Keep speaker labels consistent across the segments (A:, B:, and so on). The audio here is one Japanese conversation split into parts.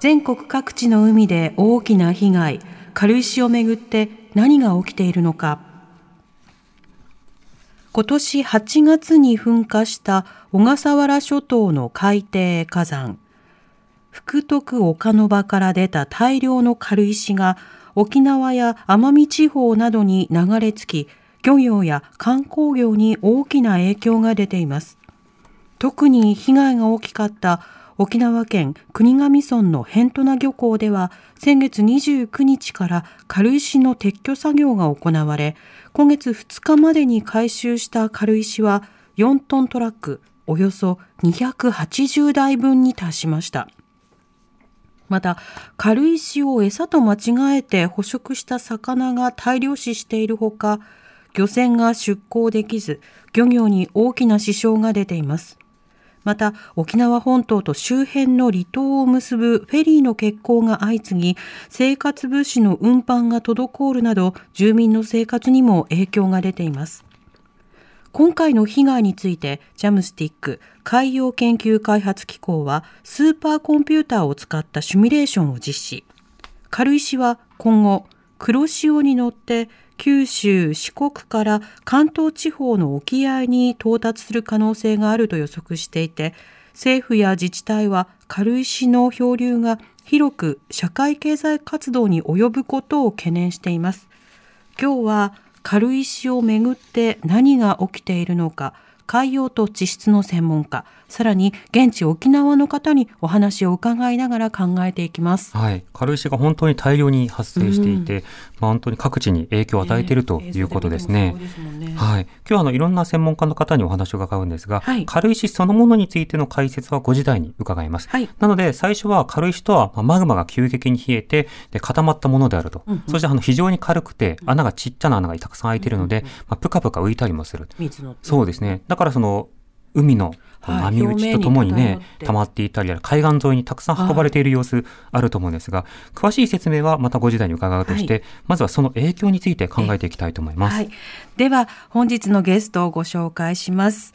A: 全国各地の海で大きな被害、軽石をめぐって何が起きているのか。今年8月に噴火した小笠原諸島の海底火山。福徳岡の場から出た大量の軽石が沖縄や奄美地方などに流れ着き、漁業や観光業に大きな影響が出ています。特に被害が大きかった沖縄県国頭村の辺土名漁港では先月29日から軽石の撤去作業が行われ今月2日までに回収した軽石は4トントラックおよそ280台分に達しました。また軽石を餌と間違えて捕食した魚が大量死しているほか漁船が出港できず漁業に大きな支障が出ていますまた沖縄本島と周辺の離島を結ぶフェリーの欠航が相次ぎ生活物資の運搬が滞るなど住民の生活にも影響が出ています。今回の被害についてジャムスティック海洋研究開発機構はスーパーコンピューターを使ったシミュレーションを実施。軽石は今後黒潮に乗って九州四国から関東地方の沖合に到達する可能性があると予測していて政府や自治体は軽石の漂流が広く社会経済活動に及ぶことを懸念しています。今日は軽石をめぐって何が起きているのか海洋と地質の専門家さらに現地沖縄の方にお話を伺いながら考えていきます
B: はい。軽石が本当に大量に発生していて、まあ本当に各地に影響を与えているということですね。
A: 映像で見てもそうですね
B: はい。今日はあのいろんな専門家の方にお話を伺うんですが、
A: はい
B: 軽石そのものについての解説は5時台に伺います。
A: はい
B: なので最初は軽石とはまあマグマが急激に冷えてで固まったものであると。
A: うんうん
B: そしてあの非常に軽くて穴がちっちゃな穴がたくさん開いているので、まあ、ぷかぷか浮いたりもする。
A: 水の
B: そうですね。だからその海の波打ちとともにね、溜まっていたり、海岸沿いにたくさん運ばれている様子あると思うんですが、詳しい説明はまた5時台に伺うとして、
A: はい
B: まずはその影響について考えていきたいと思います。
A: はい。では、本日のゲストをご紹介します。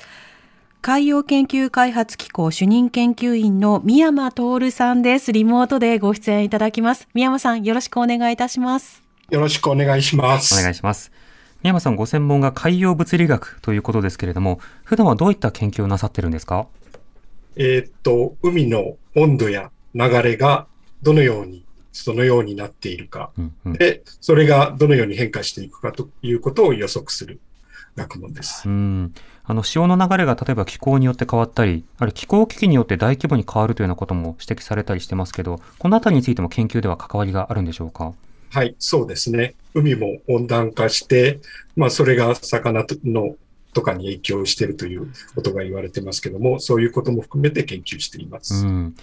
A: 海洋研究開発機構主任研究員の宮間徹さんです。リモートでご出演いただきます。宮間さん、よろしくお願いいたします。
C: よろしくお願いします。
B: お願いします。宮山さんご専門が海洋物理学ということですけれども、普段はどういった研究をなさってるんですか？
C: えーっと、海の温度や流れがどのように、そのようになっているか。
B: うんうん。
C: で、それがどのように変化していくかということを予測する学問です。
B: うん。あの、潮の流れが例えば気候によって変わったり、あるいは気候危機によって大規模に変わるというようなことも指摘されたりしてますけど、このあたりについても研究では関わりがあるんでしょうか？
C: はい、そうですね。海も温暖化して、まあ、それが魚のとかに影響しているということが言われてますけども、そういうことも含めて研究しています。
B: うん。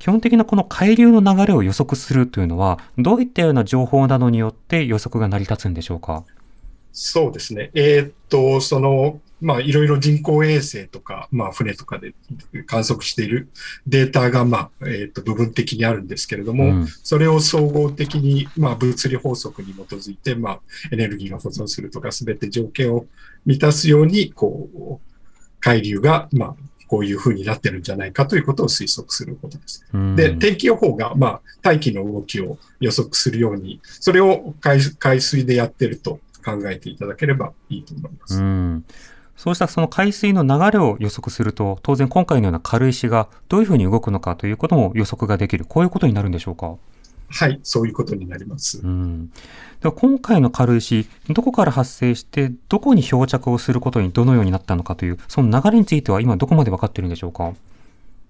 B: 基本的なこの海流の流れを予測するというのは、どういったような情報などによって予測が成り立つんでしょうか？
C: そうですね。えーっと、その、まあ、いろいろ人工衛星とか、まあ、船とかで観測しているデータが、まあ、えーっと、部分的にあるんですけれども、
B: うん
C: それを総合的に、まあ、物理法則に基づいて、まあ、エネルギーが保存するとか、すべて条件を満たすように、こう、海流が、まあ、こういう風になってるんじゃないかということを推測することです。
B: うん
C: で、天気予報が、まあ、大気の動きを予測するように、それを海海水でやってると考えていただければいいと思います。
B: うん。そうしたその海水の流れを予測すると、当然今回のような軽石がどういうふうに動くのかということも予測ができる。こういうことになるんでしょうか？
C: はい、そういうことになります。
B: うん。では今回の軽石、どこから発生して、どこに漂着をすることにどのようになったのかという、その流れについては今どこまで分かっているんでしょうか？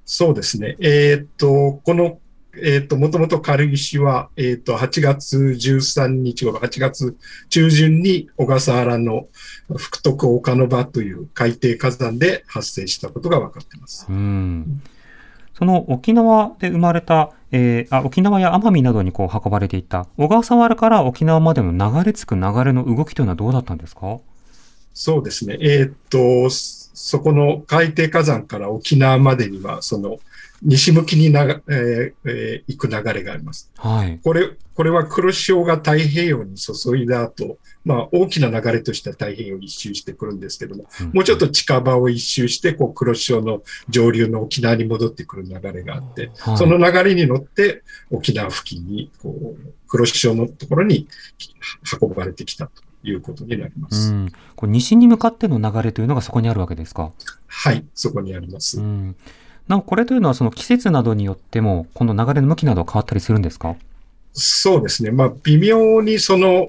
C: そうですね。えーっと、この、えーっと、もともと軽石は、えーっと、8月13日頃、8月中旬に小笠原の福徳岡の場という海底火山で発生したことが分かっています。
B: うん。その沖縄で生まれた、えーあ沖縄や奄美などにこう運ばれていった小笠原から沖縄までの流れ着く流れの動きというのはどうだったんですか？
C: そうですね。えーっと、そそこの海底火山から沖縄までには、その、西向きになが、えーえー行く流れがあります。
B: はい。
C: これ、これは黒潮が太平洋に注いだ後、まあ大きな流れとしては太平洋一周してくるんですけども、もうちょっと近場を一周して、こう黒潮の上流の沖縄に戻ってくる流れがあって、
B: はい
C: その流れに乗って沖縄付近に、こう、黒潮のところに運ばれてきたということになりま
B: う
C: す。
B: ん。こう西に向かっての流れというのがそこにあるわけですか？
C: はい、そこにあります。
B: うん。なお、これというのはその季節などによっても、この流れの向きなど変わったりするんですか？
C: そうですね。まあ、微妙にその、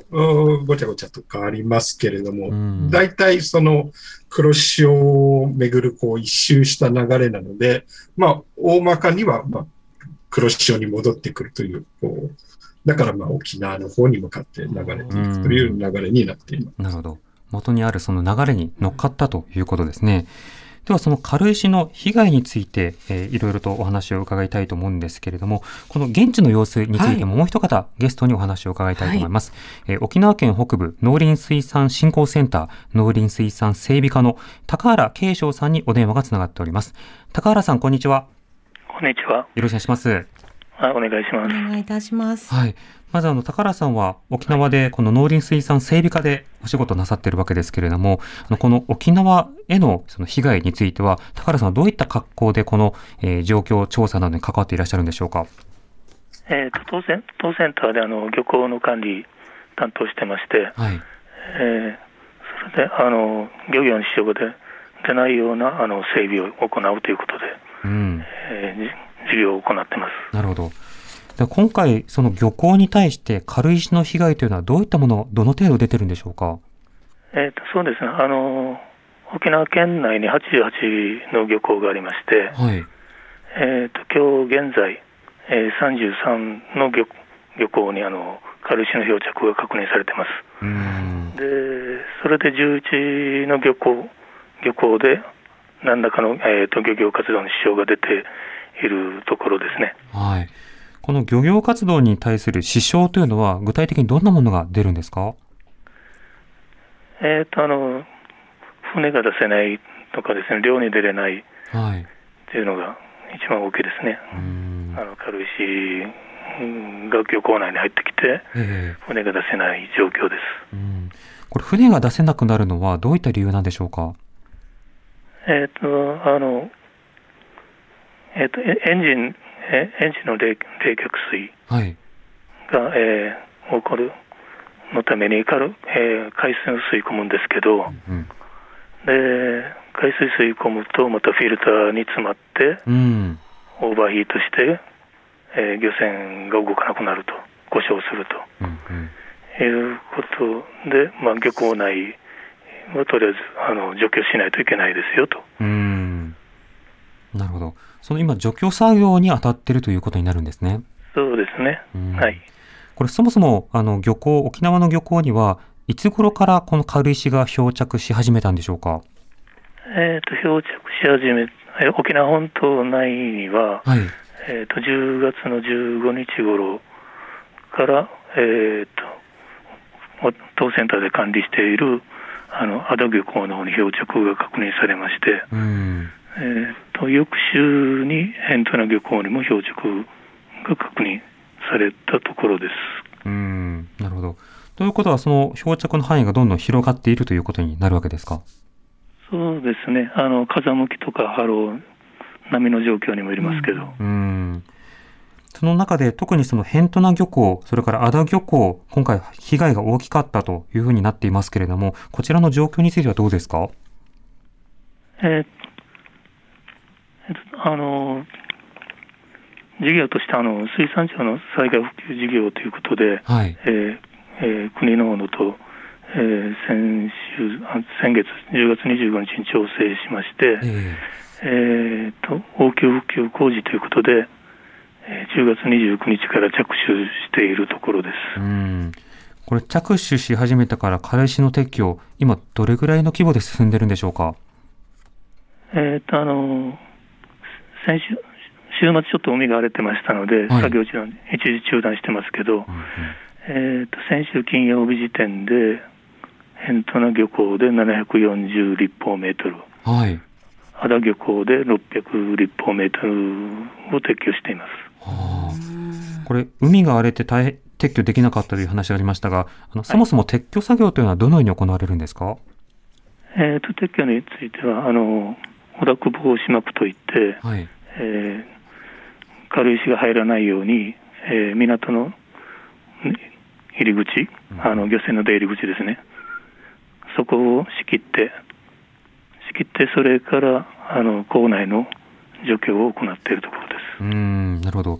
C: ごちゃごちゃと変わりますけれども、
B: うん
C: 大体その黒潮をめぐるこう一周した流れなので、まあ、大まかには、まあ、黒潮に戻ってくるという、こう、だからまあ沖縄の方に向かって流れていくという流れになっています。
B: なるほど。元にあるその流れに乗っかったということですね。ではその軽石の被害について、えーいろいろとお話を伺いたいと思うんですけれども、この現地の様子についてももう一方、ゲストにお話を伺いたいと思います。えー沖縄県北部農林水産振興センター農林水産整備課の高原慶章さんにお電話がつながっております。高原さん、こんにちは。
D: こんにちは。
B: よろしくお願いします。
D: あお願いし
A: お
D: ます。
A: 願いいたします。
B: はい。まずあの、高原さんは沖縄でこの農林水産整備課でお仕事なさっているわけですけれども、あのこの沖縄へのその被害については、高原さんはどういった格好でこの、えー状況調査などに関わっていらっしゃるんでしょうか？
D: えっ、と当セン当センターであの漁港の管理担当してまして、
B: はい。
D: えーそれであの漁業に支障が出出ないようなあの整備を行うということで、
B: うん。
D: えーじ事業を行ってます。
B: なるほど。で今回、その漁港に対して軽石の被害というのはどういったもの、どの程度出てるんでしょうか？
D: えー、とそうですねあの、沖縄県内に88の漁港がありまして、
B: はい。
D: えー、と今日現在、えー、33の漁漁港にあの軽石の漂着が確認されてます。
B: うん。
D: でそれで11の漁港漁港で何らかの、えー、と漁業活動に支障が出ているところですね。
B: はい。この漁業活動に対する支障というのは、具体的にどんなものが出るんですか？
D: えー、とあの船が出せないとかですね、漁に出れない
B: はい。
D: っていうのが一番大きいですね。
B: うん
D: あの軽石うんが漁港内に入ってきて、
B: ええ
D: 船が出せない状況です。
B: うんこれ、船が出せなくなるのはどういった理由なんでしょうか？
D: えっ、と、あの、えっ、と、エエンジン、えエンジンの冷冷却水
B: はい。
D: が、えー起こるのためにカル、えー海水を吸い込むんですけど、
B: うん。
D: で海水吸い込むとまたフィルターに詰まって
B: うん。
D: オーバーヒートして、えー漁船が動かなくなると故障する
B: うん。うん
D: ということで、まあ、漁港内はとりあえずあの除去しないといけないですよと。
B: うん。なるほど。その今、除去作業に当たっているということになるんですね。
D: そうですね。
B: うん
D: はい。
B: これ、そもそも、あの、漁港、沖縄の漁港には、いつ頃からこの軽石が漂着し始めたんでしょうか？
D: えっ、と漂着し始め、えー沖縄本島内には、
B: はい。
D: えー、と10月の15日頃から、えー、と当センターで管理しているあのアダ漁港の方に漂着が確認されまして、
B: うん。
D: えー、と翌週に辺土名漁港にも漂着が確認されたところです。
B: うん。なるほど。ということは、その漂着の範囲がどんどん広がっているということになるわけですか？
D: そうですね、あの風向きとか波浪、波の状況にもよりますけど、
B: うん。その中で特にその辺土名漁港、それから安田漁港、今回被害が大きかったというふうになっていますけれども、こちらの状況についてはどうですか？
D: えーえっと、あの事業としてあの水産庁の災害復旧事業ということで、
B: はい。
D: えーえー国の方のと、えー先週あ先月10月25日に調整しまして、
B: え
D: えーと応急復旧工事ということで、えー10月29日から着手しているところです。
B: えうん。これ着手し始めたから軽石の撤去、今どれぐらいの規模で進んでるんでしょうか？
D: えーとあの先週週末ちょっと海が荒れてましたので、
B: はい。
D: 作業中、一時中断してますけど、
B: うん
D: えー、と先週金曜日時点で、辺土名漁港で740立方メートル、
B: うんはい。
D: 安田漁港で600立方メートルを撤去しています。
B: はあこれ、海が荒れて大変撤去できなかったという話がありましたが、あのそもそも撤去作業というのはどのように行われるんですか？
D: えー、と撤去については、あの汚濁防止膜といって、
B: はい。
D: えー軽石が入らないように、えー港のね入り口、あの漁船の出入り口ですね、そこを仕切って、仕切って、それからあの港内の除去を行っているところです。
B: うーん、なるほど。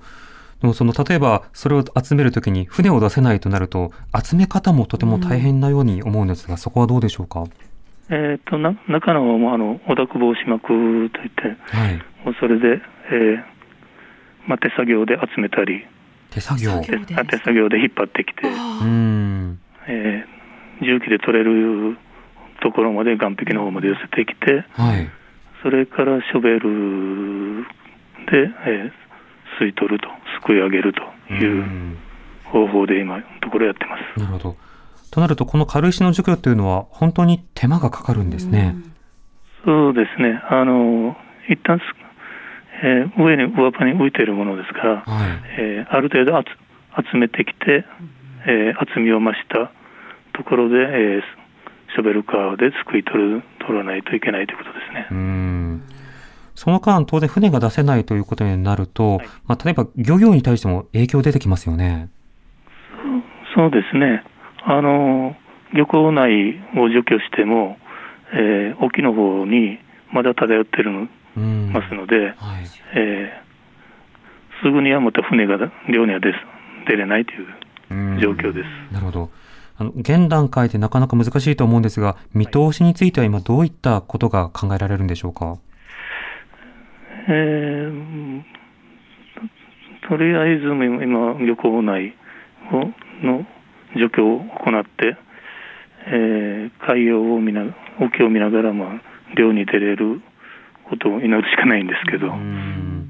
B: でもその、例えば、それを集めるときに船を出せないとなると、集め方もとても大変なように思うんですが、そこはどうでしょうか？
D: えー、とな中のもうあの汚濁防止膜といって、
B: はい。
D: もうそれで、えーまあ、手作業で集めたり、
B: 手作業。
D: 手手作業で引っ張ってきて。えー重機で取れるところまで岸壁の方まで寄せてきて、
B: はい。
D: それからショベルで、えー吸い取ると、すくい上げると
B: う
D: いうん方法で今のところやってます。
B: なるほど。となると、この軽石の除去っていうのは、本当に手間がかかるんですね。
D: そうですね、あの一旦す、えー上に上場に浮いているものですから、
B: はい。
D: えーある程度集集めてきて、えー厚みを増したところで、えーショベルカーですくい取る取らないといけないということですね
B: う。ーん。その間、当然船が出せないということになると、
D: はい
B: まあ、例えば漁業に対しても影響出てきますよね。
D: そうですね、あの漁港内を除去しても、えー沖の方にまだ漂ってるの
B: うん。
D: ますので、
B: はい。
D: えーすぐにはまた船が漁には出す出れないという
B: うん
D: 状況です。
B: なるほど。あの、現段階でなかなか難しいと思うんですが、見通しについては今どういったことが考えられるんでしょうか？
D: えーとりあえず今、今漁港内をの除去を行って、えー海洋を見な、沖を見ながら、まあ、漁に出れることを祈るしかないんですけど、
B: うん。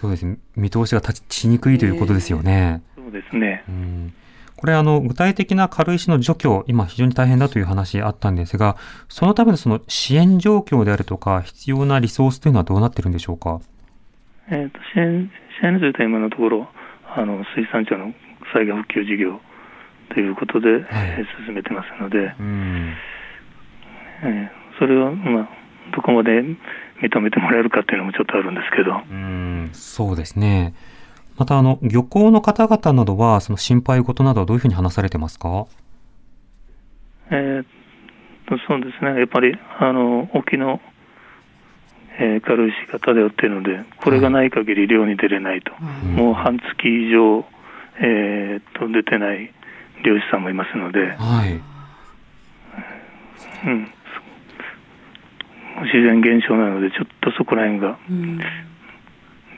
B: そうですね。見通しが立ちにくいということですよね。
D: そうですね、
B: うんこれあの、具体的な軽石の除去、今非常に大変だという話あったんですが、そのためのその支援状況であるとか、必要なリソースというのはどうなってるんでしょうか？
D: えーと支援支援については今のところ、あの水産庁の災害復旧事業ということで、えー進めてますので、
B: うん。
D: えーそれを、まあ、どこまで認めてもらえるかっていうのもちょっとあるんですけど、
B: うん、そうですね。またあの、漁港の方々などは、その心配事などはどういうふうに話されてますか？
D: えーとそうですね、やっぱりあの沖の、えー軽石が漂っているので、これがない限り漁に出れないと、
B: ん。
D: もう半月以上、えーと出てない漁師さんもいますので、
B: はい。
D: うん、自然現象なので、ちょっとそこら辺が
A: うん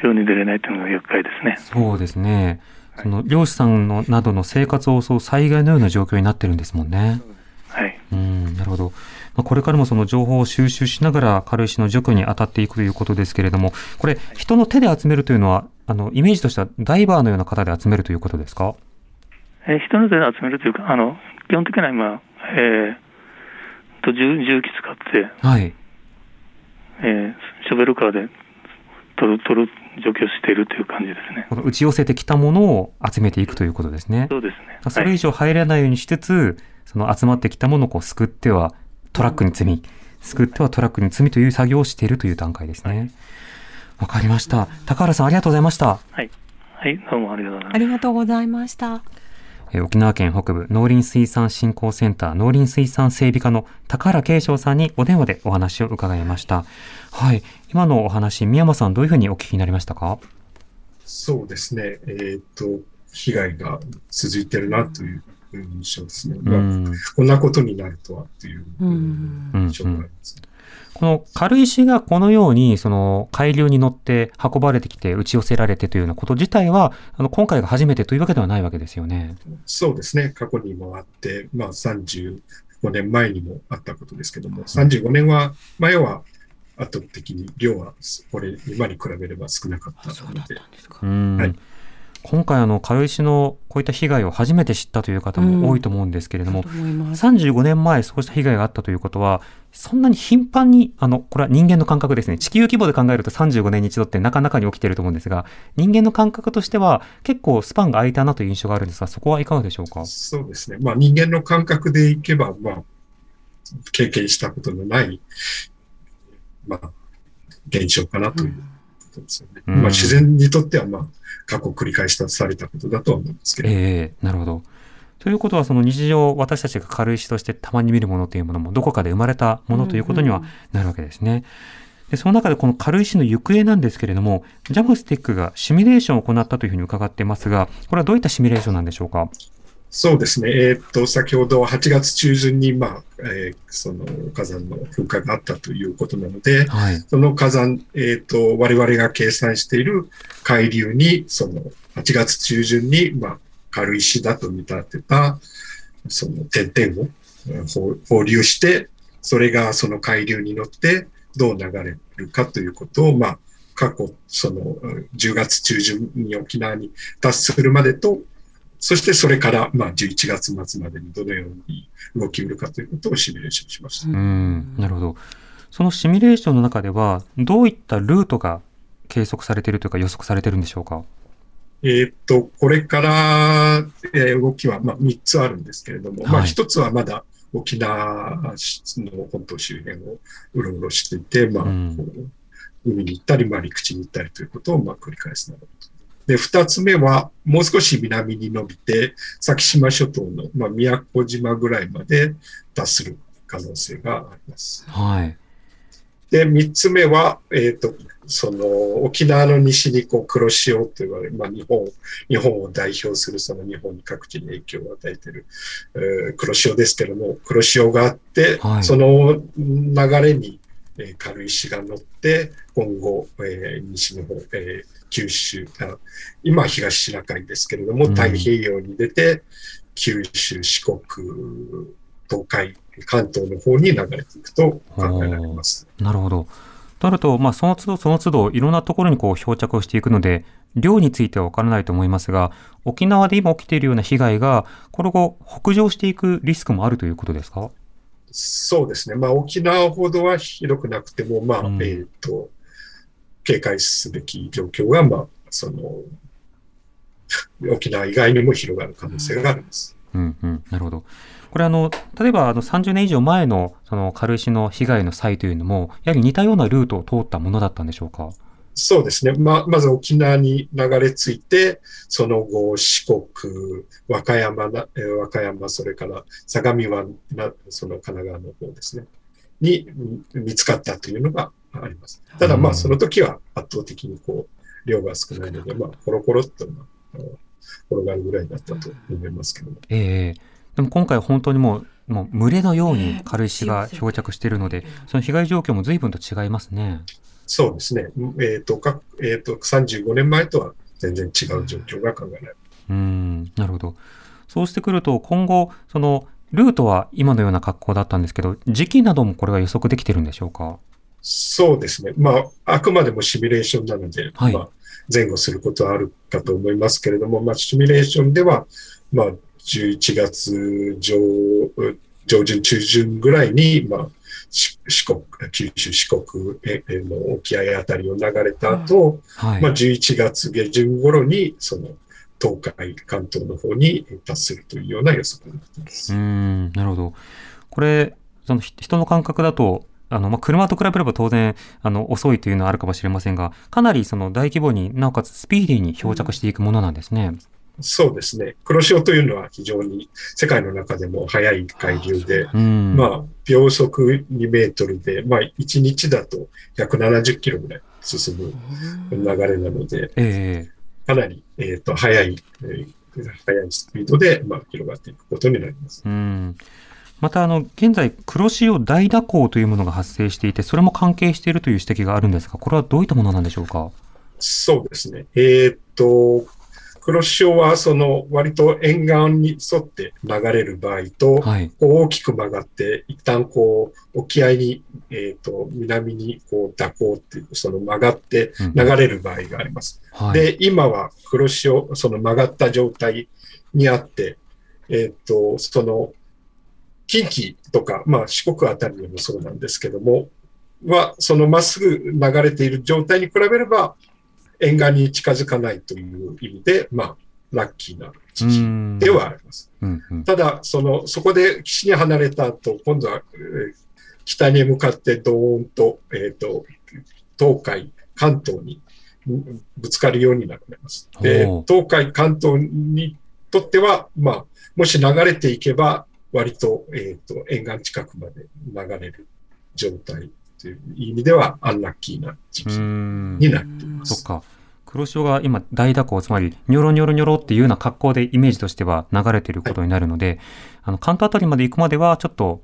D: 漁に出れないというのが厄介ですね。
B: そうですね。その漁師さんのなどの生活を襲う災害のような状況になってるんですもんね。
D: はい、
B: うん、なるほど。まあ、これからもその情報を収集しながら軽石の除去に当たっていくということですけれども、これ、人の手で集めるというのは、あの、イメージとしてはダイバーのような方で集めるということですか？
D: えー人の手で集めるというか、あの基本的には今、えーと重重機使って、
B: はい。
D: えーショベルカーで取る、取る、除去しているという感じですね。
B: この打ち寄せてきたものを集めていくということですね。
D: そうですね。
B: それ以上入らないようにしつつ、その集まってきたものをこうすくってはトラックに積み、すくってはトラックに積みという作業をしているという段階ですね。わかりました。高原さんありがとうございました。
D: はい。はい、どうもありがとうございます
A: あ。りがとうございました。
B: えー沖縄県北部農林水産振興センター農林水産整備課の高原慶章さんにお電話でお話を伺いました。はい。今のお話、宮山さんどういうふうにお聞きになりましたか？
C: そうですね。えっ、と、被害が続いてるなという印象ですね。
B: う
C: まあ
B: ん。
C: こんなことになるとはという
A: うん
C: 印象があります。
B: この軽石がこのように、その海流に乗って運ばれてきて打ち寄せられてというようなこと自体は、あの、今回が初めてというわけではないわけですよね。
C: そうですね。過去にもあって、まあ35年前にもあったことですけども、35年は、前は、圧倒的に量はこれ今に比べれば少なかったので、
B: うん
C: はい
B: 今回あの軽石のこういった被害を初めて知ったという方も多いと思うんですけれども、
A: と思います。
B: 35年前そうした被害があったということはそんなに頻繁にあのこれは人間の感覚ですね地球規模で考えると35年に一度ってなかなかに起きていると思うんですが人間の感覚としては結構スパンが空いたなという印象があるんですがそこはいかがでしょうか？
C: そうですね。まあ人間の感覚でいけば、まあ、経験したことのない、まあ、現象かなということですよね。
B: うん
C: まあ自然にとっては、まあ、過去繰り返しされたことだとは思うんですけど、
B: ええなるほど。ということは、その日常、私たちが軽石としてたまに見るものというものも、どこかで生まれたものということにはなるわけですね。でその中でこの軽石の行方なんですけれども、ジャムスティックがシミュレーションを行ったというふうに伺っていますが、これはどういったシミュレーションなんでしょうか？
C: そうですね。えーっと、先ほど8月中旬に、まあ、えーその火山の噴火があったということなので、
B: はい。
C: その火山、えっ、と、我々が計算している海流に、その、8月中旬に、まあ、軽石だと見立てた、その点々を放流して、それがその海流に乗ってどう流れるかということを、まあ、過去、その、10月中旬に沖縄に達するまでと、そしてそれから、まあ、11月末までにどのように動きうるかということをシミュレーションしました。
B: うん、なるほど。そのシミュレーションの中では、どういったルートが計測されているというか予測されているんでしょうか？
C: えーっと、これから、えー動きは、まあ、3つあるんですけれども、まあ、
B: はい
C: 1つはまだ沖縄の本島周辺をうろうろしていて、まあ、
B: うん
C: こう海に行ったり、まあ、陸地に行ったりということを、まあ、繰り返すなど。で、2つ目は、もう少し南に伸びて、先島諸島の、まあ、宮古島ぐらいまで達する可能性があります。
B: はい。
C: で、三つ目は、えっ、と、その、沖縄の西にこう黒潮と言われる、まあ日本、日本を代表するその日本に各地に影響を与えている、えー黒潮ですけども、黒潮があって、
B: はい
C: その流れに、えー軽石が乗って、今後、えー西の方、えー九州あ、今は東シナ海ですけれども、
B: うん
C: 太平洋に出て、九州、四国、東海、関東の方に流れていくと考えられます。
B: なるほど。となると、まあ、その都度その都度、いろんなところにこう漂着をしていくので、量については分からないと思いますが、沖縄で今起きているような被害が、この後、北上していくリスクもあるということですか？
C: そうですね。まあ、沖縄ほどはひどくなくても、まあ、
B: うん
C: えっ、と、警戒すべき状況が、まあ、その、沖縄以外にも広がる可能性があります。
B: うんうん、なるほど。これあの、例えばあの30年以上前のその軽石の被害の際というのも、やはり似たようなルートを通ったものだったんでしょうか？
C: そうですね。ま、まず沖縄に流れ着いて、その後、四国、和歌山な、えー和歌山、それから相模湾な、その神奈川の方ですね、にうん見つかったというのがあります。ただ、まあ、
B: うん
C: その時は圧倒的にこう、量が少ないので、まあ、コロコロっと、転がるぐらいだったと思いますけども。
B: ええでも今回本当にもう、もう群れのように軽石が漂着しているので、その被害状況も随分と違いますね。
C: そうですね。えっ、と、かえっ、と、35年前とは全然違う状況が考えられる。
B: うん、なるほど。そうしてくると、今後、その、ルートは今のような格好だったんですけど、時期などもこれは予測できてるんでしょうか？
C: そうですね。まあ、あくまでもシミュレーションなので、
B: はい
C: まあ、前後することはあるかと思いますけれども、まあ、シミュレーションでは、まあ、11月上上旬、中旬ぐらいに、まあ、し四国、九州、四国ええの沖合あたりを流れた後、
B: はい。
C: まあ、11月下旬頃に、その、東海、関東の方に達するというような予測になっています。
B: うーん、なるほど。これ、そのひ人の感覚だと、あの、まあ、車と比べれば当然、あの、遅いというのはあるかもしれませんが、かなりその大規模になおかつスピーディーに漂着していくものなんですね。
C: そうですね。黒潮というのは非常に世界の中でも速い海流で、
B: うん。
C: まあ、秒速2メートルで、まあ、1日だと170キロぐらい進む流れなので、
B: ええ
C: かなり、えっ、と、速い、えー速いスピードで、まあ、広がっていくことになります。
B: うん。また、あの、現在、黒潮大蛇行というものが発生していて、それも関係しているという指摘があるんですが、これはどういったものなんでしょうか？
C: そうですね。えっ、と、黒潮はその割と沿岸に沿って流れる場合と、
B: はい。
C: 大きく曲がって、一旦こう、沖合に、えっ、と、南にこう、蛇行っていう、その曲がって
B: うん
C: 流れる場合があります。
B: はい。
C: で、今は黒潮、その曲がった状態にあって、えっ、と、その、近畿とか、まあ四国あたりでもそうなんですけども、は、そのまっすぐ流れている状態に比べれば、沿岸に近づかないという意味で、まあ、ラッキーな時期
B: ん
C: ではあります。
B: うんうん。
C: ただ、その、そこで岸に離れた後、今度は、えー北に向かってドーンと、えっ、と、東海、関東にうんぶつかるようになります。で東海、関東にとっては、まあ、もし流れていけば、割と、えっ、と、沿岸近くまで流れる状態という意味では、アンラッキーな時
B: う
C: 期
B: ん
C: になっています。
B: そっか。黒潮が今大蛇行、つまりニョロニョロニョロっていうような格好でイメージとしては流れていることになるので、あの関東あたりまで行くまではちょっと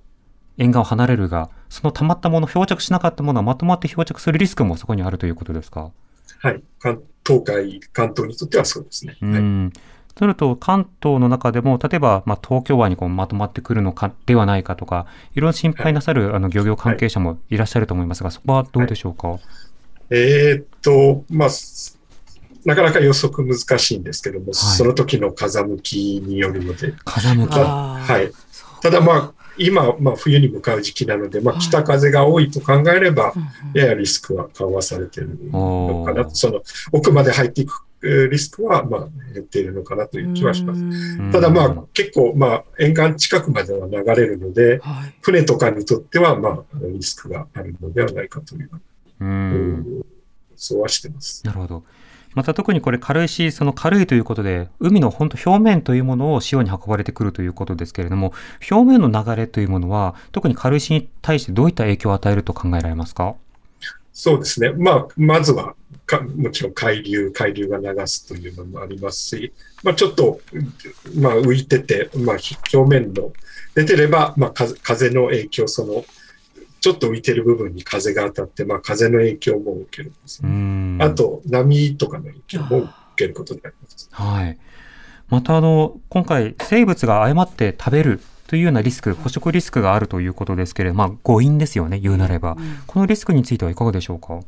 B: 沿岸を離れるが、その溜まったもの、漂着しなかったものはまとまって漂着するリスクもそこにあるということですか？
C: はい。関東海、関東にとってはそうですね。
B: う
C: はい
B: ん。となると、関東の中でも、例えば、まあ、東京湾にこうまとまってくるのかではないかとか、いろいろ心配なさる、あの漁業関係者もいらっしゃると思いますが、そこはどうでしょうか？
C: えーっと、まあ、すなかなか予測難しいんですけども、その時の風向きによるので、
B: 風向き。
C: はい。ただまあ、今、まあ、冬に向かう時期なので、まあ、
A: はい。
C: 北風が多いと考えれば、ややリスクは緩和されているのかな。その、奥まで入っていくえーリスクは、まあ、減っているのかなという気はします。
A: うん
C: ただまあ
B: うん、
C: 結構、まあ、沿岸近くまでは流れるので、
A: はい
C: 船とかにとっては、まあ、リスクがあるのではないかという、
B: う。
C: うんんそうはしてます。
B: なるほど。また特にこれ軽石、その軽いということで、海の本当表面というものを潮に運ばれてくるということですけれども、表面の流れというものは、特に軽石に対してどういった影響を与えると考えられますか？
C: そうですね。まあ、まずはか、もちろん海流、海流が流すというのもありますし、まあ、ちょっと、まあ、浮いてて、まあ、ひ表面の出てれば、まあ、風風の影響、その、ちょっと浮いてる部分に風が当たって、まあ、風の影響も受けるんです
B: う
C: ね。
B: ん。
C: あと、波とかの影響も受けることになります。
B: はい。またあの、今回、生物が誤って食べるというようなリスク、捕食リスクがあるということですけれども、まあ、誤飲ですよね、言うなれば。このリスクについてはいかがでしょうか？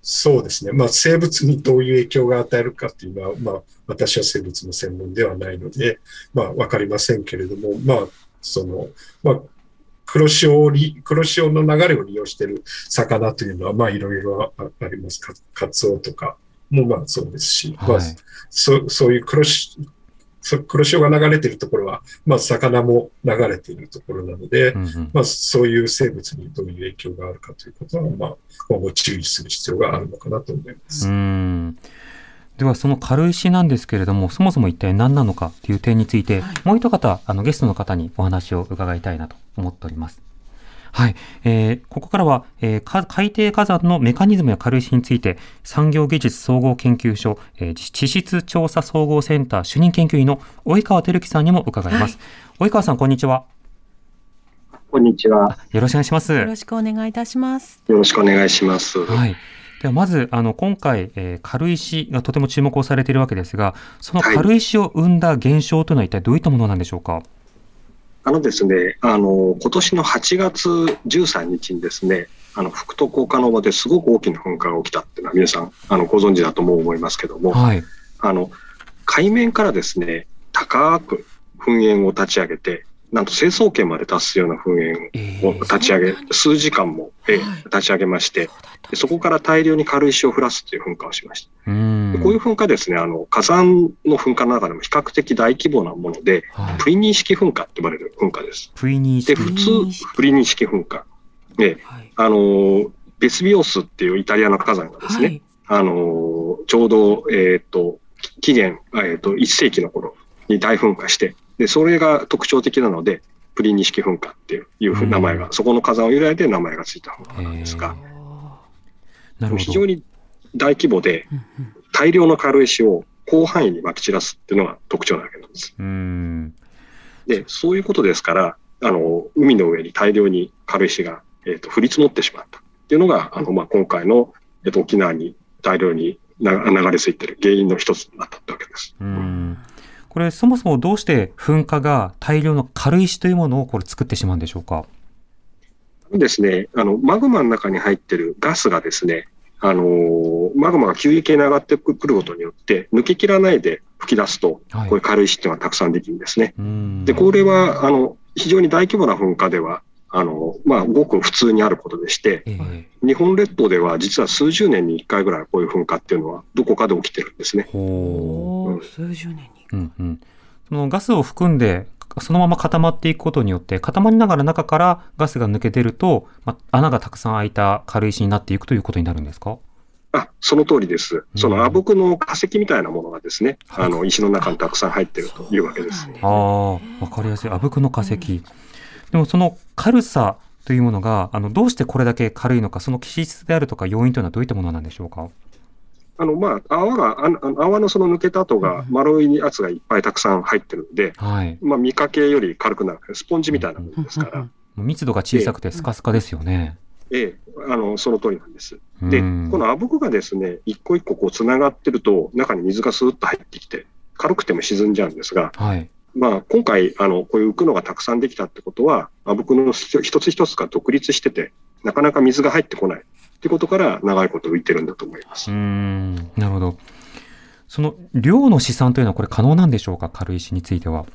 C: そうですね。まあ、生物にどういう影響が与えるかっていうのは、まあ、私は生物の専門ではないので、まあ、わかりませんけれども、まあ、その、まあ、黒潮を利、黒潮の流れを利用している魚というのは、まあ、いろいろああります。かカツオとかも、まあ、そうですし、まあ
B: はい、
C: そそういう黒潮、そ黒潮が流れているところは、まあ、魚も流れているところなので、
B: うんうん
C: まあ、そういう生物にどういう影響があるかということは、まあ、今後注意する必要があるのかなと思います。
B: うんではその軽石なんですけれどもそもそも一体何なのかという点について、
A: はい
B: もう一方あのゲストの方にお話を伺いたいなと思っております。はい、えーここからは、えーか海底火山のメカニズムや軽石について産業技術総合研究所、えー地質調査総合センター主任研究員の及川照樹さんにも伺います。及川さんこんにちは。
E: こんにちは。
B: よろしくお願いします。
A: よろしくお願いいたします。
E: よろしくお願いします。
B: はい。ではまず、あの、今回、えー軽石がとても注目をされているわけですが、その軽石を生んだ現象というのは一体どういったものなんでしょうか？
E: あのですね、あの、今年の8月13日にですね、あの、福徳岡の場ですごく大きな噴火が起きたっていうのは皆さん、あの、ご存知だとも思いますけども、
B: はい。
E: あの、海面からですね、高く噴煙を立ち上げて、なんと成層圏まで達すような噴煙
B: え
E: を立ち上げ、数時間も、え
A: はい
E: 立ち上げまして、でそこから大量に軽石を降らすという噴火をしました。
B: う
E: こういう噴火ですね、あの、火山の噴火の中でも比較的大規模なもので、
B: はい、
E: プリニー式噴火って呼ばれる噴火です。
B: プイニー
E: で、
B: 式
E: 普
A: プリニー式
E: 通、プリニー式噴火。で、
A: はい。
E: あのー、ベスビオスっていうイタリアの火山がですね、
A: はい。
E: あのー、ちょうど、えっ、と、紀元、えっ、と、1世紀の頃に大噴火して、で、それが特徴的なので、プリニー式噴火っていうふう
B: うん
E: 名前が、そこの火山を由来で名前がついた噴火なんですが。非常に大規模で
A: うんうん
E: 大量の軽石を広範囲にまき散らすっていうのが特徴なわけなんです。
B: うーん。
E: で、そういうことですから、あの、海の上に大量に軽石が、えっ、と、降り積もってしまったっていうのが、あの、まあ、今回の、えっ、と、沖縄に大量にな流れ着いてる原因の一つになったってわけです。
B: うんこれ、そもそもどうして噴火が大量の軽石というものをこれ作ってしまうんでしょうか？
E: ですね、あの、マグマの中に入ってるガスがですね、あのーマグマが急激に上がってくることによって、抜けきらないで吹き出すと、
B: はい
E: こういう軽石っていうのはたくさんできるんですね。
B: うん
E: で、これは、あの、非常に大規模な噴火では、あの、まあ、ごく普通にあることでして、
B: ええ
E: 日本列島では実は数十年に1回ぐらいこういう噴火っていうのはどこかで起きてるんですね。
A: 数十年に。
B: う。うんうん。そのガスを含んで、そのまま固まっていくことによって、固まりながら中からガスが抜け出ると、ま、穴がたくさん開いた軽石になっていくということになるんですか？
E: あ、その通りです。そのあぶくの化石みたいなものがですね、
B: はい
E: あの、石の中にたくさん入ってるというわけです。
B: ああ、わかりやすい。あぶくの化石。でもその軽さというものが、あの、どうしてこれだけ軽いのか、その気質であるとか要因というのはどういったものなんでしょうか？
E: あの、まあ、泡が、ああの泡のその抜けた後が丸いやつがいっぱいたくさん入ってるんで、
B: はい。
E: まあ、見かけより軽くなる。スポンジみたいなものですから。
B: 密度が小さくてスカスカですよね。
E: ええ、あの、その通りなんです。で、
B: うん
E: このあぶくがですね、一個一個こう繋がってると、中に水がスーッと入ってきて、軽くても沈んじゃうんですが、
B: はい。
E: まあ、今回、あの、こういう浮くのがたくさんできたってことは、あぶくの一つ一つが独立してて、なかなか水が入ってこない。ってことから、長いこと浮いてるんだと思います
B: うー。ん、なるほど。その量の試算というのはこれ可能なんでしょうか？軽石については。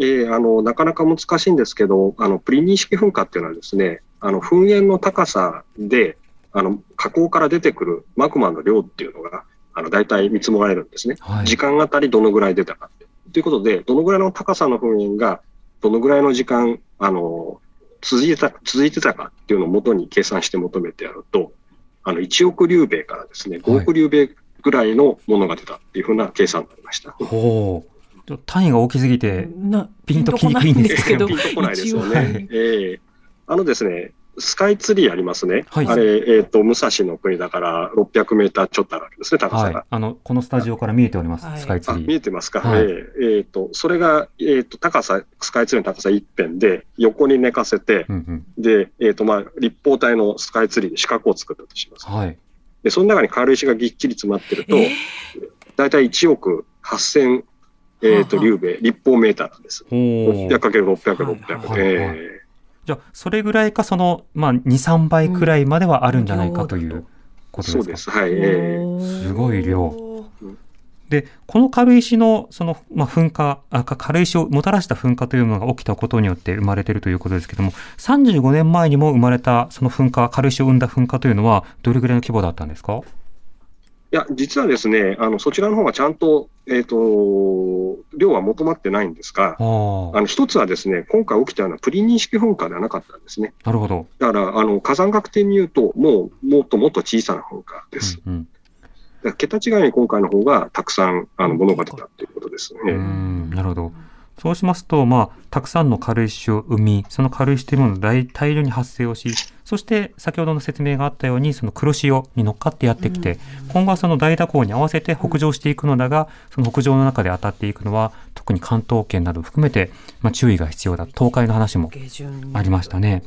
E: ええあの、なかなか難しいんですけど、あの、プリニー式噴火っていうのはですね、あの、噴煙の高さで、あの、火口から出てくるマグマの量っていうのが、あの、大体見積もられるんですね。
B: はい。
E: 時間あたりどのぐらい出たかって。ということで、どのぐらいの高さの噴煙が、どのぐらいの時間、あの、続いてた、続いてたかっていうのを元に計算して求めてやると、あの、1億竜米からですね、5億竜米ぐらいのものが出たっていうふうな計算になりました。
B: ほう。ちょっと単位が大きすぎて、
A: な
B: ピンときにくいんですけど
E: ピンとこないですよね。ええあのですね、スカイツリーありますね。
B: はい
E: あれ、えっ、と、武蔵の国だから600メーターちょっとあるわけですね、高さが。。
B: はいあの、このスタジオから見えております。
A: はい
E: あ、
B: スカイツリー。
E: 見えてますか？
B: はい
E: えええーと、それが、えっ、と、高さ、スカイツリーの高さ一辺で、横に寝かせて、
B: うんうん。
E: で、えっ、と、まあ、立方体のスカイツリーで四角を作ったとします。
B: はい。
E: で、その中に軽石がぎっちり詰まってると、
A: え
E: だいたい1億8000、えっ、と、
A: はあはあ
E: 竜米、立方メーターなんです。
B: ほう。
E: 600×600、
A: はい
E: 600。
B: はいはい
E: ええ
B: じゃあ、それぐらいか、その、まあ、2、3倍くらいまではあるんじゃないかということですか？
E: そうです。はい。ええ
B: すごい量。で、この軽石の、その、まあ、噴火、あか軽石をもたらした噴火というのが起きたことによって生まれているということですけども、35年前にも生まれた、その噴火、軽石を生んだ噴火というのは、どれぐらいの規模だったんですか？
E: いや、実はですね、あの、そちらの方がちゃんと、えっ、と、量は求まってないんですが、
B: あ
E: の、一つはですね、今回起きたようなプリニー式噴火ではなかったんですね。
B: なるほど。
E: だから、あの、火山学的に言うと、もう、もっともっと小さな噴火です。
B: うん
E: だから桁違いに今回の方がたくさん、あの、ものが出たということですね。
B: うん。うんなるほど。そうしますと、まあ、たくさんの軽石を生み、その軽石というものが大大量に発生をし、そして先ほどの説明があったように、その黒潮に乗っかってやってきて、今後はその大蛇行に合わせて北上していくのだが、その北上の中で当たっていくのは、特に関東圏などを含めて、まあ、注意が必要だ。東海の話もありましたね。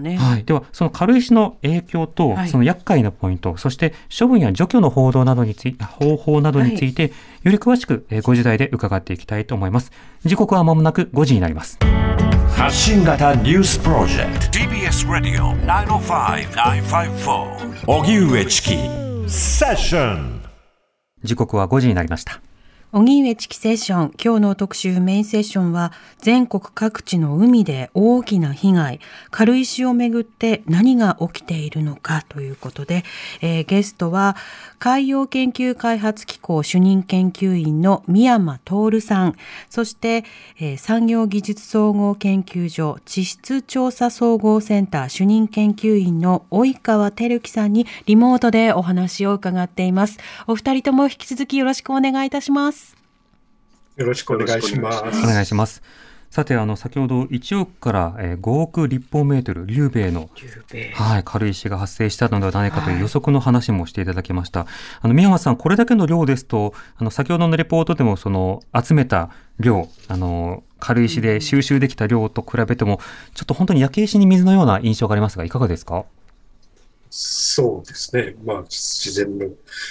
A: ね。
B: はい。では、その軽石の影響と
A: は、い
B: その厄介なポイント、そして処分や除去の報道などについて、方法などについて、より詳しくえー5時台で伺っていきたいと思います。時刻は間もなく5時になります。
F: 発信型ニュースプロジェク
G: TBS Radio 905-954
F: ト荻上チキ。セッション
B: 時刻は5時になりました。
A: 荻上チキセッション今日の特集メインセッションは全国各地の海で大きな被害軽石をめぐって何が起きているのかということで、えーゲストは海洋研究開発機構主任研究員の宮山徹さんそして、えー産業技術総合研究所地質調査総合センター主任研究員の及川照樹さんにリモートでお話を伺っています。お二人とも引き続きよろしくお願いいたします。
C: よろしくお願いします。
B: お願いします。さて、あの、先ほど1億からえー5億立方メートル、竜米のはい、軽石が発生したのではないかという予測の話もしていただきました。あの、宮山さん、これだけの量ですと、あの、先ほどのレポートでも、その、集めた量、あの、軽石で収集できた量と比べても、ちょっと本当に焼け石に水のような印象がありますが、いかがですか？
C: そうですね。まあ、自然の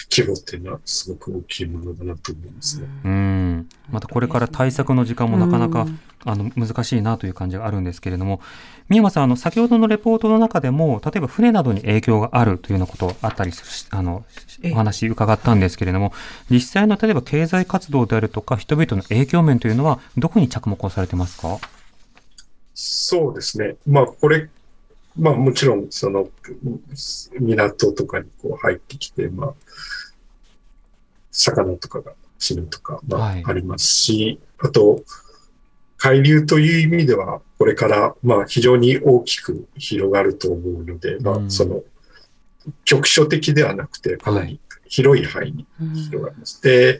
C: 規模っていうのはすごく大きいものだなと思いますね。
B: うん。またこれから対策の時間もなかなか、
A: うん
B: あの難しいなという感じがあるんですけれども、宮山さん、あの先ほどのレポートの中でも、例えば船などに影響があるというようなことあったりするし、あの
A: ええ
B: お話伺ったんですけれども、実際の例えば経済活動であるとか、人々の影響面というのは、どこに着目をされてますか？
C: そうですね。まあ、これ、まあ、もちろん、その、港とかにこう入ってきて、まあ、魚とかが死ぬとか、まあ
B: はい、
C: ありますし、あと、海流という意味では、これから、まあ、非常に大きく広がると思うので、まあ
B: う、ん。
C: その、局所的ではなくて、かなり広い範囲に広がります。で、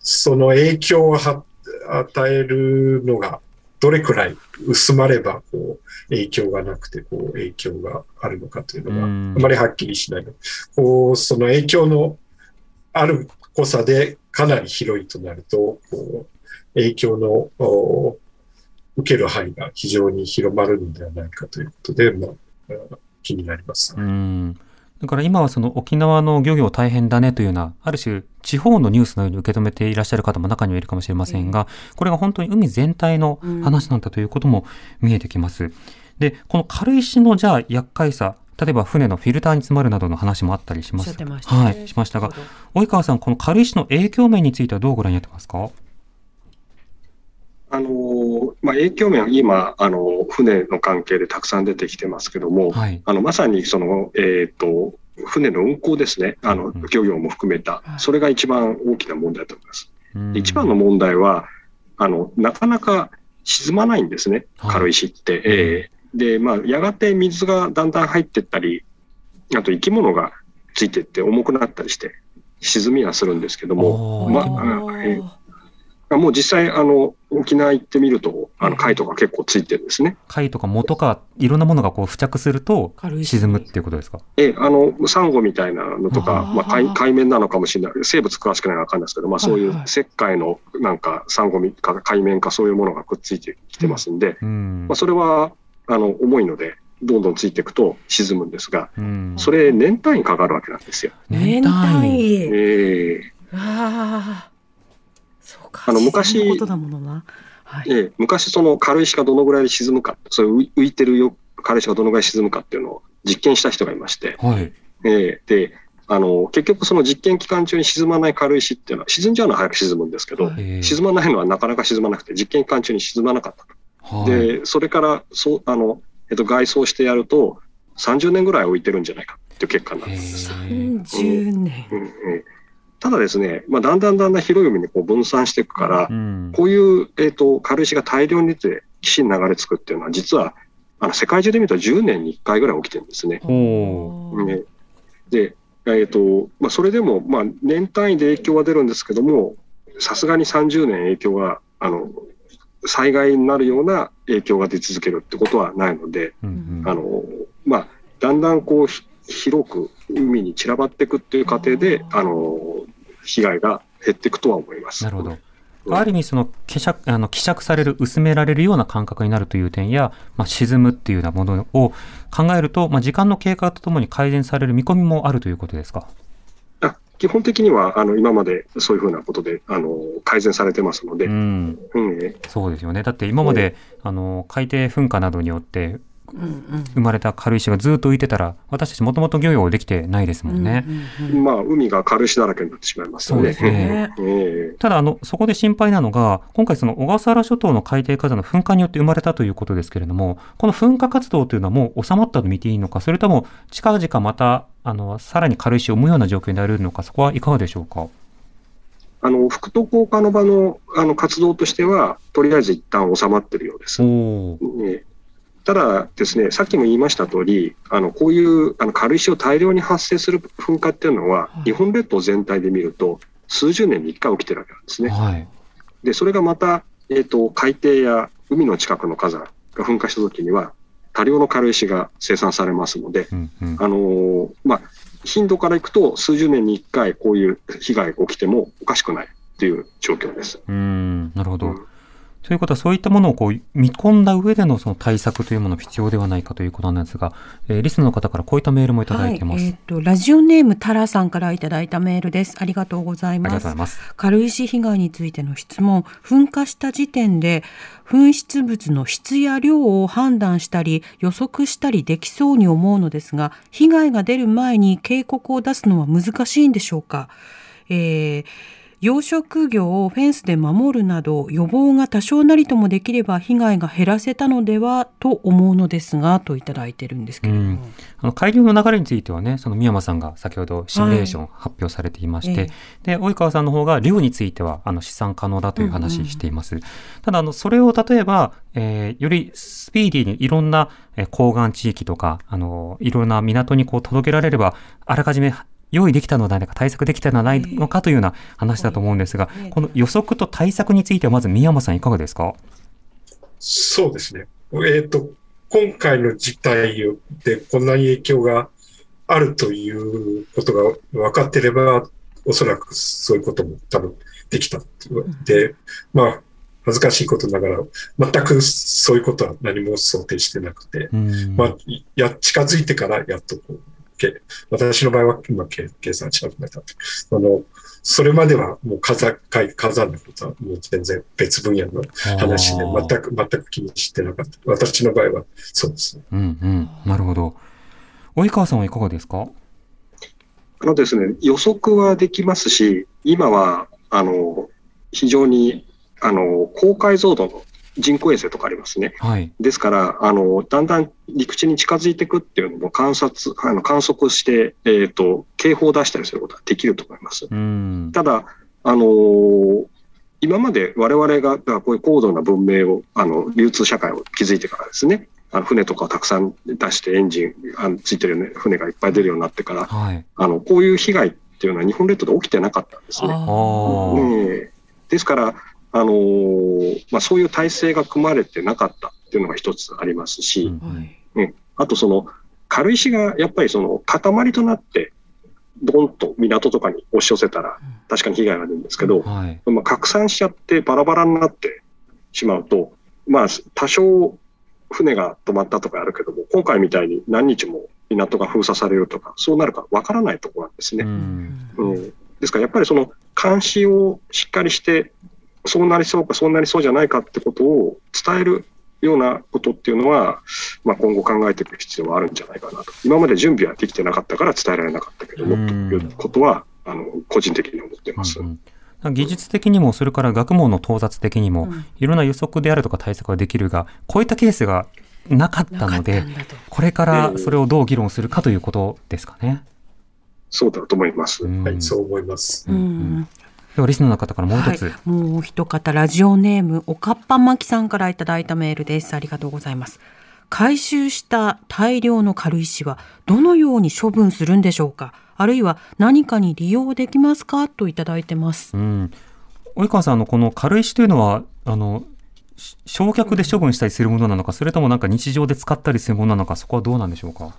C: その影響をは与えるのが、どれくらい薄まれば、こう、影響がなくて、こう、影響があるのかというのが、
B: うん
C: あまりはっきりしないので、こう、その影響のある濃さでかなり広いとなると、こう、影響の、お受ける範囲が非常に広まるのではないかということで、まあ、あ気になります。
B: うん。だから今はその沖縄の漁業大変だねというような、ある種地方のニュースのように受け止めていらっしゃる方も中にはいるかもしれませんが、これが本当に海全体の話なんだということも見えてきます。で、この軽石のじゃあ厄介さ、例えば船のフィルターに詰まるなどの話もあったりします
A: し。ま
B: はい、しましたが、及川さん、この軽石の影響面についてはどうご覧になってますか？
E: あのーまあ、影響面は今、あの、船の関係でたくさん出てきてますけども、
B: はい。
E: あの、まさにその、えっ、と、船の運航ですね。あの
B: うん、
E: 漁業も含めた、それが一番大きな問題だと思います。
B: うん
E: で一番の問題は、あの、なかなか沈まないんですね、
B: はい
E: 軽石って。ええで、まあ、やがて水がだんだん入ってったり、あと生き物がついてって重くなったりして、沈みはするんですけども、ま
A: あ
E: あ、ええもう実際、あの、沖縄行ってみると、あの、貝とか結構ついてるんですね。
B: 貝とか藻とかいろんなものがこう付着すると沈むっていうことですか？
E: ええ、あの、サンゴみたいなのと
A: あ
E: か、
A: ー
E: まあ海、海面なのかもしれない。生物詳しくないのはわかんないですけど、まあ、そういう石灰のなんか、サンゴみか海面かそういうものがくっついてきてますんで、
B: うん
E: まあ、。それは、あの、重いので、どんどんついていくと沈むんですが、
B: うん
E: それ年単位かかるわけなんですよ。
A: 年単位。
E: ええ
A: ああ。そうか。
E: あの昔
A: 自然のことだものな。はい。
E: ええ昔その軽石がどのぐらいで沈むか、そういう浮浮いてるよ軽石がどのぐらい沈むかっていうのを実験した人がいまして、
B: はい。
E: ええで、あの、結局その実験期間中に沈まない軽石っていうのは、沈んじゃうのは早く沈むんですけど、
A: はい
B: えー
E: 沈まないのはなかなか沈まなくて、実験期間中に沈まなかったと。
B: はい。
E: で、それから、そう、あの、えっと、外装してやると、30年ぐらい置いてるんじゃないかっていう結果になってます。
B: へー
A: 30年。
E: うんうんただですね、まあ、だんだんだんだん広い海にこう分散していくから、
B: うん。
E: こういう、えっと軽石が大量に出て岸に流れ着くっていうのは、実はあの世界中で見ると10年に1回ぐらい起きてるんですね。ねで、えっとまあ、それでも、まあ、年単位で影響は出るんですけども、さすがに30年影響があの災害になるような影響が出続けるってことはないので、
B: うんうん
E: あのまあ、だんだんこうひ広く海に散らばっていくっていう過程で、あの被害が減っていくとは思います。
B: なるほど。
E: うん
B: ある意味、その、希釈、あの、希釈される、薄められるような感覚になるという点や、まあ、沈むっていうようなものを考えると、まあ、時間の経過とともに改善される見込みもあるということですか？
E: あ基本的にはあの今までそういうふうなことであの改善されてますので、
B: う
E: うん
B: ん。
E: え
B: そうですよね。だって今まで、あの、海底噴火などによって
A: うんうん
B: 生まれた軽石がずっと浮いてたら、私たちもともと漁業できてないですもんね。
A: うんうんうん
E: まあ、海が軽石だらけになってしまいますので、
B: そうですね。
E: ええ。
B: ただ、あの、そこで心配なのが、今回その小笠原諸島の海底火山の噴火によって生まれたということですけれども、この噴火活動というのはもう収まったと見ていいのか、それとも近々また、あの、さらに軽石を生むような状況になるのか、そこはいかがでしょうか？
E: あの福徳効果の場のあの活動としては、とりあえず一旦収まってるようです。ただですね、さっきも言いました通り、あのこういうあの軽石を大量に発生する噴火っていうのは、
A: はい
E: 日本列島全体で見ると、数十年に1回起きてるわけなんですね。
B: はい。
E: で、それがまた、えっ、と、海底や海の近くの火山が噴火した時には、多量の軽石が生産されますので、
B: うんうん。
E: あのーまあ、頻度からいくと数十年に1回こういう被害が起きてもおかしくないという状況です。
B: うーん、なるほど。
E: うん
B: ということは、そういったものをこう見込んだ上でのその対策というもの必要ではないかということなんですが、えーリスナーの方からこういったメールもいただいてます。
A: はい、えっ、と、ラジオネームタラさんからいただいたメールです。ありがとうございます。
B: ます。
A: 軽石被害についての質問噴火した時点で噴出物の質や量を判断したり予測したりできそうに思うのですが被害が出る前に警告を出すのは難しいんでしょうか、えー養殖業をフェンスで守るなど予防が多少なりともできれば被害が減らせたのではと思うのですがといただいてるんですけれども、
B: うん。あの海流の流れについてはね、その宮山さんが先ほどシミュレーション発表されていまして、
A: え
B: で、及川さんの方が量についてはあの試算可能だという話しています。ただ、あの、それを例えば、えーよりスピーディーにいろんなえー港岸地域とか、あの、いろんな港にこう届けられれば、あらかじめ用意できたのではないか、対策できたのではないのかというような話だと思うんですが、
A: ええ
B: この予測と対策についてはまず宮山さんいかがですか？
C: そうですね。えっ、と、今回の事態でこんなに影響があるということが分かってれば、おそらくそういうことも多分できた。で、まあ、恥ずかしいことながら、全くそういうことは何も想定してなくて、
B: うん。
C: まあ、いや、近づいてからやっとこう、け私の場合は今計計算し始めたって。あの、それまではもう火山、海火山のことはもう全然別分野の話で全く、全く気にしてなかった。私の場合はそうですね。
B: うんうん。なるほど。及川さんはいかがですか？
E: あのですね、予測はできますし、今は、あの、非常に、あの、高解像度の人工衛星とかありますね。
B: はい。
E: ですから、あの、だんだん陸地に近づいていくっていうのも観察、あの観測して、えっ、と、警報を出したりすることができると思います。
B: うん。
E: ただ、あのー今まで我々が、こういう高度な文明を、あの、流通社会を築いてからですね、あの船とかをたくさん出してエンジンあのついてる、ね、船がいっぱい出るようになってから、
B: はい。
E: あの、こういう被害っていうのは日本列島で起きてなかったんですね。
A: あ
B: あー
E: ええですから、あのーまあ、そういう体制が組まれてなかったっていうのが一つありますし、
B: うん
A: ーはい
E: うんあとその軽石がやっぱりその塊となって、ドンと港とかに押し寄せたら
A: うん
E: 確かに被害が出るんですけど、
B: はい。
E: まあ、拡散しちゃってバラバラになってしまうと、まあ、多少船が止まったとかあるけども、今回みたいに何日も港が封鎖されるとか、そうなるかわからないところなんですね。
B: うん。
E: うんですからやっぱりその監視をしっかりして、そうなりそうか、そうなりそうじゃないかってことを伝えるようなことっていうのは、まあ、今後考えていく必要はあるんじゃないかなと。今まで準備はできてなかったから伝えられなかったけども、
B: うん
E: ということは、あの、個人的に思っています。
B: うんうん技術的にも、それから学問の到達的にも、
A: うん
B: いろんな予測であるとか対策はできるが、こういったケースがなかったのでこれからそれをどう議論するかということですかね。
E: そうだと思います。
B: うん
C: はい、そう思います。
A: う
B: うんんでは、リスナーの方からもう一つ。
A: はい、もう一方ラジオネームおかっぱまきさんからいただいたメールですありがとうございます回収した大量の軽石はどのように処分するんでしょうか？あるいは何かに利用できますか？といただいてます
B: うん。及川さん、あの、この軽石というのは、あの、し焼却で処分したりするものなのか、それともなんか日常で使ったりするものなのか、そこはどうなんでしょうか？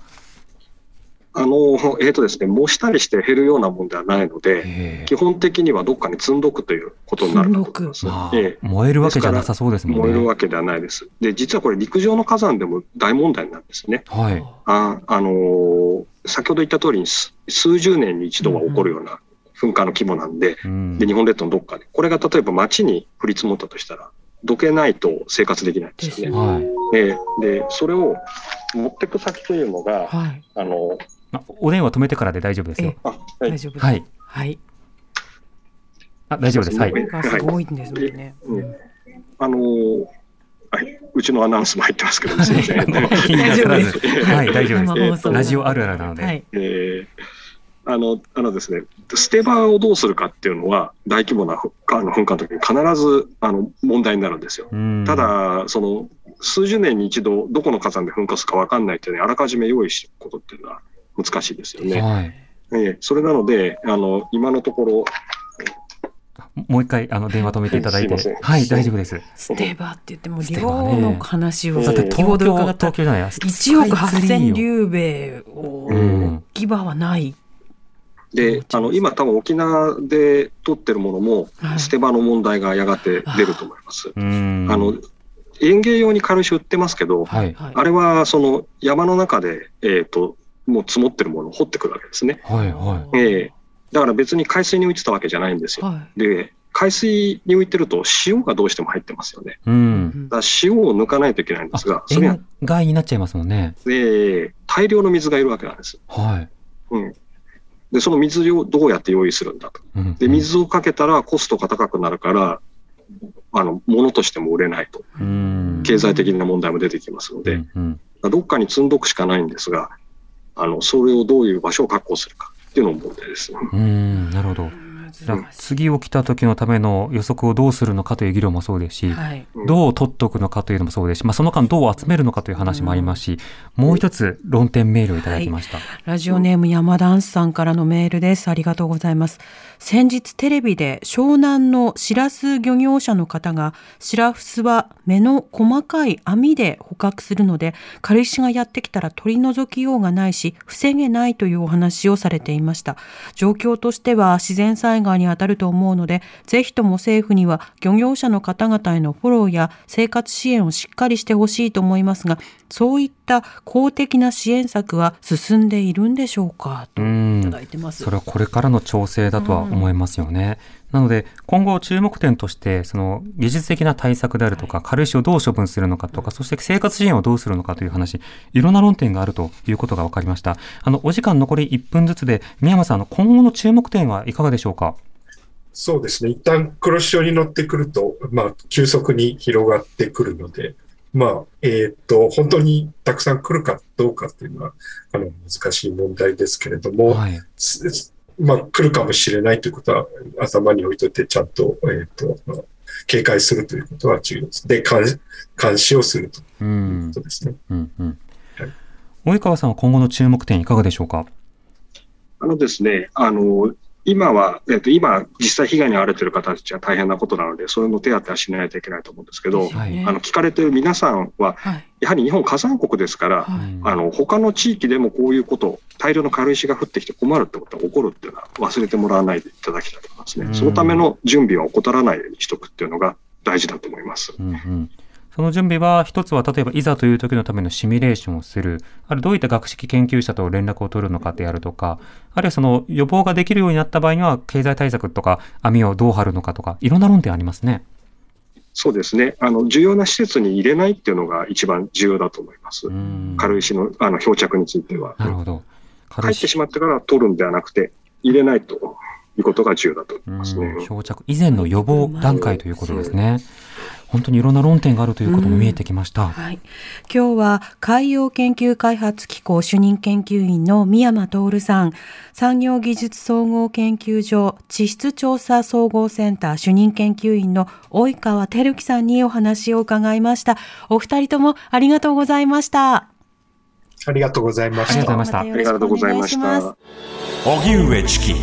E: あの、えっ、とですね、模したりして減るようなもんではないので、
B: え
E: 基本的にはどっかに積んどくということになると思います。
B: まあ
E: ええ
B: 燃えるわけじゃなさそうですもんね。
E: 燃えるわけではないです。で、実はこれ陸上の火山でも大問題なんですね。
B: はい。
E: あ、あのー先ほど言った通りに数数十年に一度は起こるような噴火の規模なんで、
B: うん
E: で、日本列島のどっかで。これが例えば街に降り積もったとしたら、どけないと生活できないんですよね。
B: はい。
E: ええで、それを持ってく先というのが、
A: はい
E: あの、
B: あお電話止めてからで大丈夫ですよ。
E: あ、はい
A: 大丈夫です
B: はい。
A: はい
B: あ、大丈夫です。はい。
E: はい
A: がすごいんですもんね、
E: うんあのーはい、うちのアナウンスも入ってますけども、すみません。
B: 気にならず。はい、大丈夫です。ラジオあるあるなので。
A: はい
E: えーあの、あのですね、捨て場をどうするかっていうのは、大規模な噴火あの噴火の時に必ず、あの、問題になるんですよ。
B: うん
E: た、だ、その、数十年に一度、どこの火山で噴火するか分かんないっていうのに、あらかじめ用意しておくことっていうのは難しいですよね。
B: はい。
E: えーそれなので、あの、今のところ、
B: もう一回、あの、電話止めていただいて。
E: はい
B: はい、大丈夫です。
A: ステバって言っても量の話を
E: だって
A: 先ほど伺った
B: 東京じゃない？や
A: 1億8000
B: 竜
A: 竜米を
B: うん
A: 置き場はない、
E: で、あの、今多分沖縄で取ってるものも
A: はい、
E: 捨て場の問題がやがて出ると思います。
B: うん。
E: あの、園芸用に軽石売ってますけど、
B: はい。
A: はい
E: あれはその山の中で、えっ、と、もう積もってるものを掘ってくるわけですね。
B: はい。は
E: ええだから別に海水に浮いてたわけじゃないんですよ。
A: は
E: で、海水に浮いてると塩がどうしても入ってますよね。
B: い。うん。
E: だから塩を抜かないといけないんですが、それは、
B: 塩害になっちゃいますもんね。
E: で大量の水がいるわけなんです。
B: はい。
E: うん。で、その水をどうやって用意するんだと。
B: うん
E: で、水をかけたらコストが高くなるから、あの、物としても売れないと。
B: うん。
E: 経済的な問題も出てきますので、
B: うんうん
E: どっかに積んどくしかないんですが、あの、それをどういう場所を確保するかっていうのも問題です。
B: うん、なるほど。次起きた時のための予測をどうするのかという議論もそうですし、
A: はい。
B: どう取っとくのかというのもそうですし、まあ、その間どう集めるのかという話もありますし、もう一つ論点メールをいただきました。
A: ラジオネーム山ダンスさんからのメールです。ありがとうございます。先日テレビで湘南のシラス漁業者の方が、シラフスは目の細かい網で捕獲するので、軽石がやってきたら取り除きようがないし、防げないというお話をされていました。状況としては自然災害に当たると思うので、ぜひとも政府には漁業者の方々へのフォローや生活支援をしっかりしてほしいと思いますが、そういった公的な支援策は進んでいるんでしょうか？といただいてます。
B: それはこれからの調整だとは思いますよね。なので、今後注目点として、その技術的な対策であるとか、軽石をどう処分するのかとか、そして生活支援をどうするのかという話、いろんな論点があるということが分かりました。あの、お時間残り1分ずつで、宮山さん、あの今後の注目点はいかがでしょうか？
C: そうですね。一旦黒潮に乗ってくると、まあ、急速に広がってくるので、まあ、えっ、と、本当にたくさん来るかどうかっていうのは、あの、難しい問題ですけれども、
B: はい。
C: すまあ、来るかもしれないということは頭に置いといて、ちゃんと、えっ、と、まあ警戒するということは重要です。で、監監視をすると
B: う。
C: いうんことですね。
B: うんうん
C: はい。
B: 及川さんは今後の注目点いかがでしょうか？
E: あのですね、あの、今は、えっ、と、今、実際被害に遭われている方たちは大変なことなので、それの手当てはしないといけないと思うんですけど、
B: はい
E: あの、聞かれている皆さんは、
A: はい。
E: やはり日本火山国ですから、
A: はい。
E: あの、他の地域でもこういうこと、大量の軽石が降ってきて困るってことが起こるっていうのは忘れてもらわないでいただきたいと思いますね。
B: うん
E: そのための準備は怠らないようにしとくっていうのが大事だと思います。
B: うんうんその準備は、一つは例えばいざという時のためのシミュレーションをする、あるいはどういった学識研究者と連絡を取るのかであるとか、あるいはその予防ができるようになった場合には、経済対策とか網をどう張るのかとか、いろんな論点ありますね。
E: そうですね。あの、重要な施設に入れないっていうのが一番重要だと思います。
B: うん
E: 軽石のあの漂着については。
B: なるほど。
E: 入ってしまってから取るんではなくて、入れないということが重要だと思いますね。
B: うん漂着以前の予防段階ということですね。本当にいろんな論点があるということも見えてきました。
A: はい。今日は海洋研究開発機構主任研究員の宮間徹さん、産業技術総合研究所地質調査総合センター主任研究員の及川照樹さんにお話を伺いました。お二人ともありがとうございました。
C: ありがとうございました
B: ありがとうございました
E: ありがとうございました。
F: 荻上チキ